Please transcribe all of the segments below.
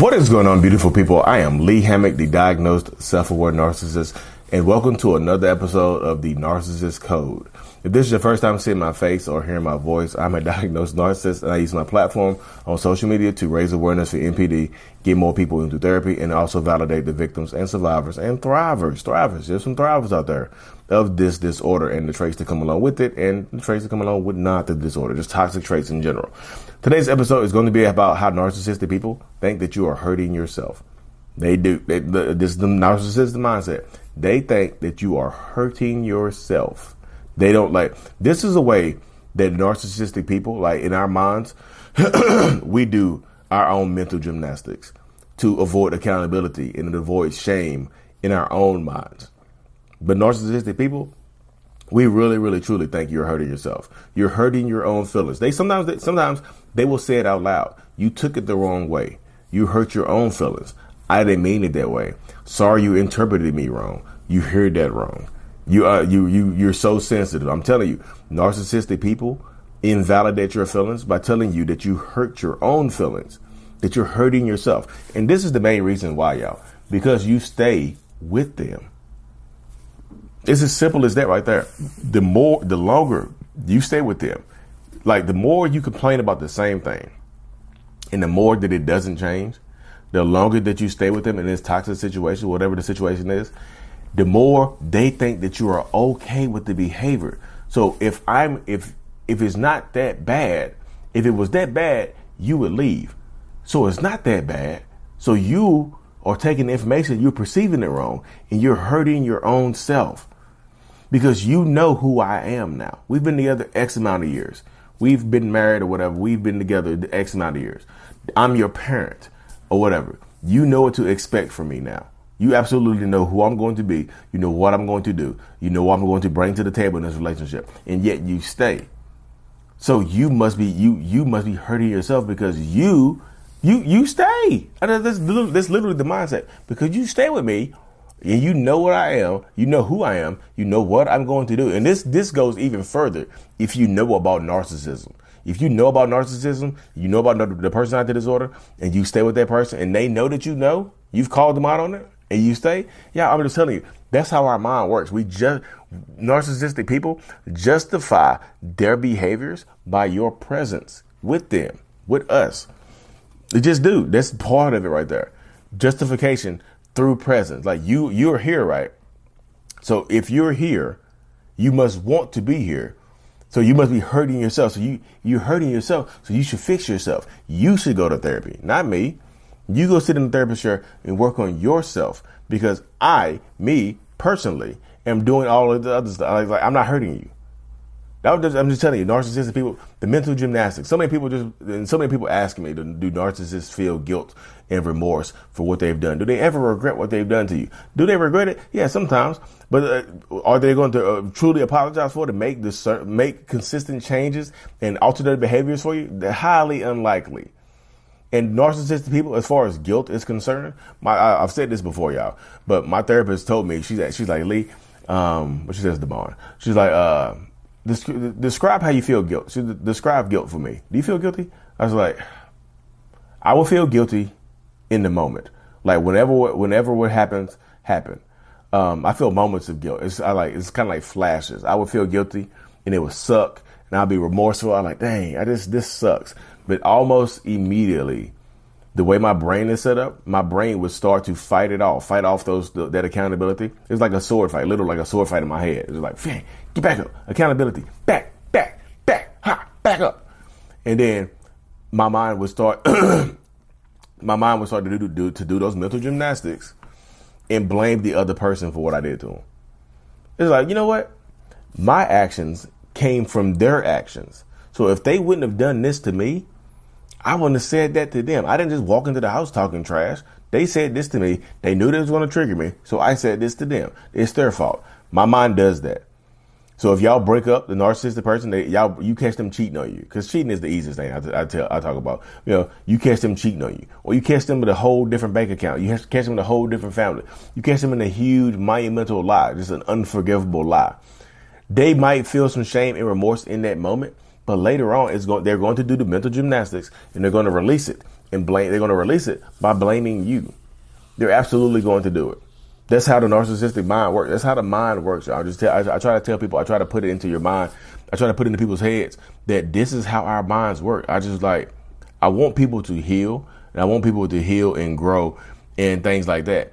What is going on, beautiful people? I am Lee Hammock, the diagnosed self aware narcissist, and welcome to another episode of the Narcissist Code. If this is your first time seeing my face or hearing my voice, I'm a diagnosed narcissist and I use my platform on social media to raise awareness for NPD, get more people into therapy, and also validate the victims and survivors and thrivers. Thrivers, there's some thrivers out there of this disorder and the traits that come along with it and the traits that come along with not the disorder, just toxic traits in general. Today's episode is going to be about how narcissistic people think that you are hurting yourself. They do. They, the, this is the narcissistic mindset. They think that you are hurting yourself. They don't like this is a way that narcissistic people, like in our minds, we do our own mental gymnastics to avoid accountability and to avoid shame in our own minds. But narcissistic people, we really, really, truly think you're hurting yourself. You're hurting your own feelings. They sometimes, they, sometimes they will say it out loud. You took it the wrong way. You hurt your own feelings. I didn't mean it that way. Sorry, you interpreted me wrong. You heard that wrong. You uh, you you you're so sensitive. I'm telling you, narcissistic people invalidate your feelings by telling you that you hurt your own feelings, that you're hurting yourself. And this is the main reason why, y'all, because you stay with them. It's as simple as that right there. The more, the longer you stay with them, like the more you complain about the same thing, and the more that it doesn't change, the longer that you stay with them in this toxic situation, whatever the situation is, the more they think that you are okay with the behavior. So if I'm if if it's not that bad, if it was that bad, you would leave. So it's not that bad. So you are taking the information, you're perceiving it wrong, and you're hurting your own self. Because you know who I am now. We've been together X amount of years. We've been married or whatever. We've been together X amount of years. I'm your parent or whatever. You know what to expect from me now. You absolutely know who I'm going to be. You know what I'm going to do. You know what I'm going to bring to the table in this relationship. And yet you stay. So you must be you you must be hurting yourself because you you you stay. And That's that's literally the mindset. Because you stay with me and you know what I am, you know who I am, you know what I'm going to do. And this this goes even further if you know about narcissism. If you know about narcissism, you know about the personality disorder, and you stay with that person, and they know that you know, you've called them out on it, and you stay, yeah, I'm just telling you, that's how our mind works. We just narcissistic people justify their behaviors by your presence with them, with us. They just do. That's part of it right there. Justification through presence. Like you, you're here, right? So if you're here, you must want to be here. So you must be hurting yourself. So you you're hurting yourself. So you should fix yourself. You should go to therapy, not me. You go sit in the therapist chair and work on yourself because I, me personally, am doing all of the other stuff. Like, I'm not hurting you. Just, I'm just telling you, narcissistic people, the mental gymnastics. So many people just, and so many people asking me, do narcissists feel guilt and remorse for what they've done? Do they ever regret what they've done to you? Do they regret it? Yeah, sometimes. But uh, are they going to uh, truly apologize for it to make this, make consistent changes and alter their behaviors for you? They're highly unlikely. And narcissistic people, as far as guilt is concerned, my I, have said this before, y'all, but my therapist told me she's she's like Lee, um, she says, Devon, she's like, uh, describe how you feel guilt. She describe guilt for me. Do you feel guilty? I was like, I will feel guilty in the moment, like whenever whenever what happens happen. Um, I feel moments of guilt. It's I like it's kind of like flashes. I would feel guilty, and it would suck, and I'd be remorseful. I'm like, dang, I just this sucks. But almost immediately, the way my brain is set up, my brain would start to fight it off, fight off those that accountability. It's like a sword fight, literally like a sword fight in my head. It's like, get back up, accountability, back, back, back, ha, back up, and then my mind would start. my mind would start to do, do to do those mental gymnastics and blame the other person for what I did to them. It's like, you know what? My actions came from their actions. So if they wouldn't have done this to me, I wouldn't have said that to them. I didn't just walk into the house talking trash. They said this to me. They knew they was going to trigger me. So I said this to them. It's their fault. My mind does that. So if y'all break up the narcissistic person, they, y'all you catch them cheating on you because cheating is the easiest thing I, I, tell I talk about. You know, you catch them cheating on you, or you catch them with a whole different bank account. You catch them with a whole different family. You catch them in a huge monumental lie, just an unforgivable lie. They might feel some shame and remorse in that moment, but later on, it's going, they're going to do the mental gymnastics and they're going to release it and blame. They're going to release it by blaming you. They're absolutely going to do it. That's how the narcissistic mind works. That's how the mind works. I just tell, I, I try to tell people. I try to put it into your mind. I try to put it into people's heads that this is how our minds work. I just like I want people to heal, and I want people to heal and grow and things like that.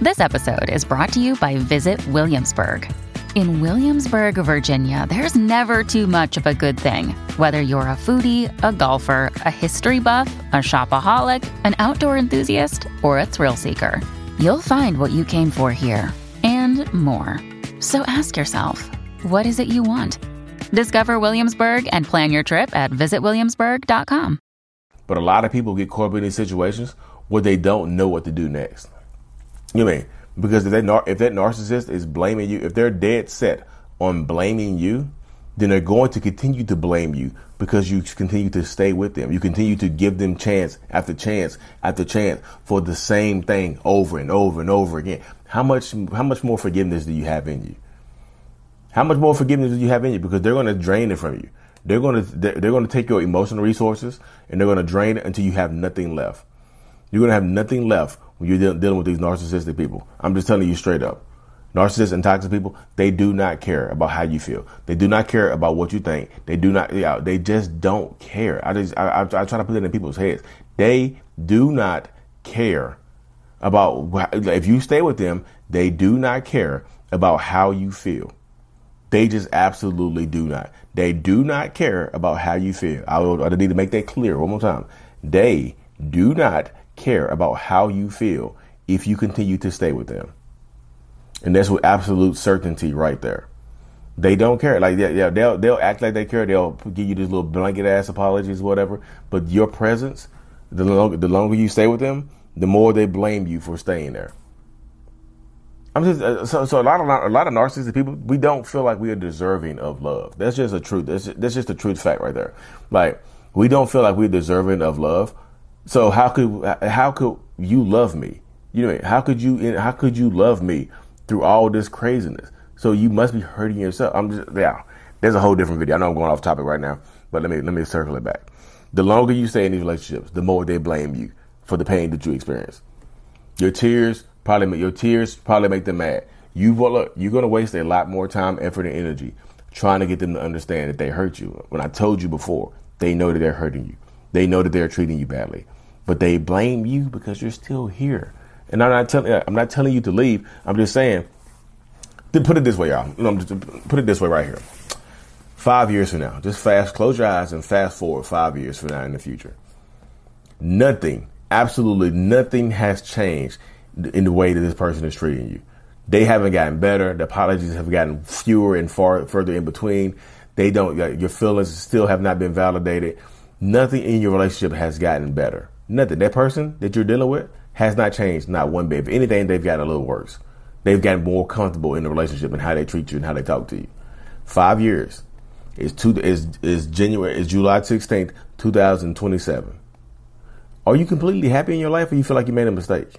This episode is brought to you by Visit Williamsburg. In Williamsburg, Virginia, there's never too much of a good thing. Whether you're a foodie, a golfer, a history buff, a shopaholic, an outdoor enthusiast, or a thrill seeker, you'll find what you came for here and more. So ask yourself, what is it you want? Discover Williamsburg and plan your trip at visitwilliamsburg.com. But a lot of people get caught up in these situations where they don't know what to do next. You know I mean? Because if that, if that narcissist is blaming you, if they're dead set on blaming you, then they're going to continue to blame you because you continue to stay with them. You continue to give them chance after chance after chance for the same thing over and over and over again. How much how much more forgiveness do you have in you? How much more forgiveness do you have in you? Because they're going to drain it from you. They're going to they're going to take your emotional resources and they're going to drain it until you have nothing left. You're going to have nothing left when you're dealing with these narcissistic people. I'm just telling you straight up. Narcissists and toxic people, they do not care about how you feel. They do not care about what you think. They do not, yeah, they just don't care. I just, I, I, I try to put it in people's heads. They do not care about, if you stay with them, they do not care about how you feel. They just absolutely do not. They do not care about how you feel. I, I need to make that clear one more time. They do not care about how you feel if you continue to stay with them. And that's with absolute certainty right there. They don't care. Like yeah, yeah, they'll they'll act like they care. They'll give you these little blanket ass apologies, whatever. But your presence, the longer the longer you stay with them, the more they blame you for staying there. I'm just uh, so so a lot of a lot of narcissistic people we don't feel like we are deserving of love. That's just a truth. That's just, that's just a truth fact right there. Like we don't feel like we're deserving of love. So how could how could you love me? You know how could you how could you love me through all this craziness? So you must be hurting yourself. I'm just yeah. There's a whole different video. I know I'm going off topic right now, but let me let me circle it back. The longer you stay in these relationships, the more they blame you for the pain that you experience. Your tears Probably make your tears probably make them mad. You will look, you're gonna waste a lot more time, effort, and energy trying to get them to understand that they hurt you. When I told you before, they know that they're hurting you. They know that they're treating you badly, but they blame you because you're still here. And I'm not telling I'm not telling you to leave. I'm just saying. Put it this way, y'all. Put it this way right here. Five years from now, just fast close your eyes and fast forward five years from now in the future. Nothing, absolutely nothing has changed in the way that this person is treating you. They haven't gotten better. The apologies have gotten fewer and far further in between. They don't. Your feelings still have not been validated. Nothing in your relationship has gotten better. Nothing. That person that you're dealing with has not changed, not one bit. If anything, they've gotten a little worse. They've gotten more comfortable in the relationship and how they treat you and how they talk to you. Five years It's two is is January is July sixteenth, two thousand twenty seven. Are you completely happy in your life, or you feel like you made a mistake?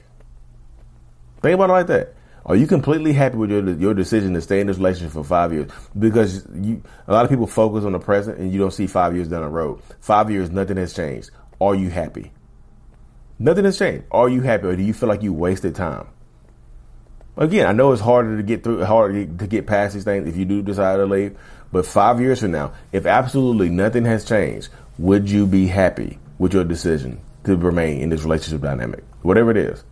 Think about it like that. Are you completely happy with your your decision to stay in this relationship for five years? Because you, a lot of people focus on the present and you don't see five years down the road. Five years, nothing has changed. Are you happy? Nothing has changed. Are you happy, or do you feel like you wasted time? Again, I know it's harder to get through, harder to get past these things if you do decide to leave. But five years from now, if absolutely nothing has changed, would you be happy with your decision to remain in this relationship dynamic, whatever it is?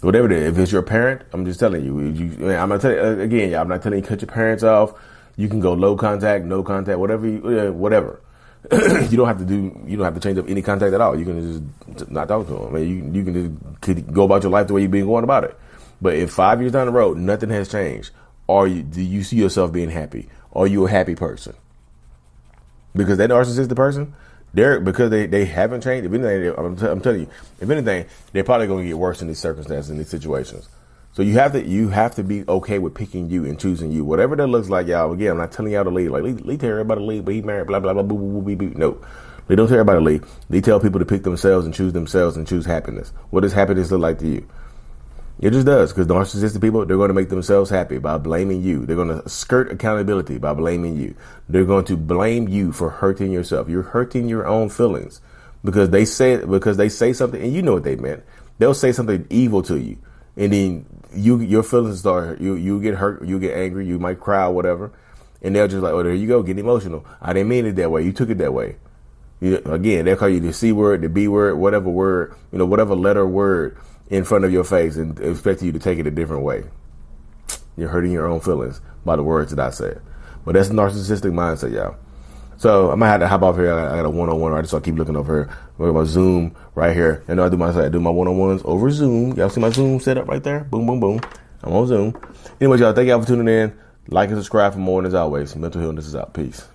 Whatever it is. If it's your parent, I'm just telling you. you I'm not telling uh, again. I'm not telling you cut your parents off. You can go low contact, no contact, whatever. You, whatever. you don't have to do. You don't have to change up any contact at all. You can just not talk to them. I mean, you, you can just go about your life the way you've been going about it. But if five years down the road nothing has changed, are you? Do you see yourself being happy? Are you a happy person? Because that narcissistic person, they're because they, they haven't changed. If anything, I'm, t- I'm telling you, if anything, they're probably going to get worse in these circumstances, in these situations. So you have to you have to be okay with picking you and choosing you, whatever that looks like, y'all. Again, I'm not telling y'all to leave. Like leave, leave tell everybody to leave, but he married, blah blah blah, boo boo boo boo. No, they don't tell everybody to leave. They tell people to pick themselves and choose themselves and choose happiness. What does happiness look like to you? It just does because narcissistic people, they're going to make themselves happy by blaming you. They're going to skirt accountability by blaming you. They're going to blame you for hurting yourself. You're hurting your own feelings because they say because they say something and you know what they meant. They'll say something evil to you, and then you your feelings start you you get hurt, you get angry, you might cry, or whatever, and they'll just like, oh, there you go, get emotional. I didn't mean it that way. You took it that way. You, again, they'll call you the c word, the b word, whatever word, you know, whatever letter word in front of your face, and expecting you to take it a different way. You're hurting your own feelings by the words that I said. But that's narcissistic mindset, y'all. So I might have to hop off here. I got a one on one artist, so I keep looking over here. My Zoom right here. Know I do my I do my one on ones over Zoom. Y'all see my Zoom set up right there? Boom, boom, boom. I'm on Zoom. Anyways, y'all, thank y'all for tuning in. Like and subscribe for more. And as always, Mental Healness is out. Peace.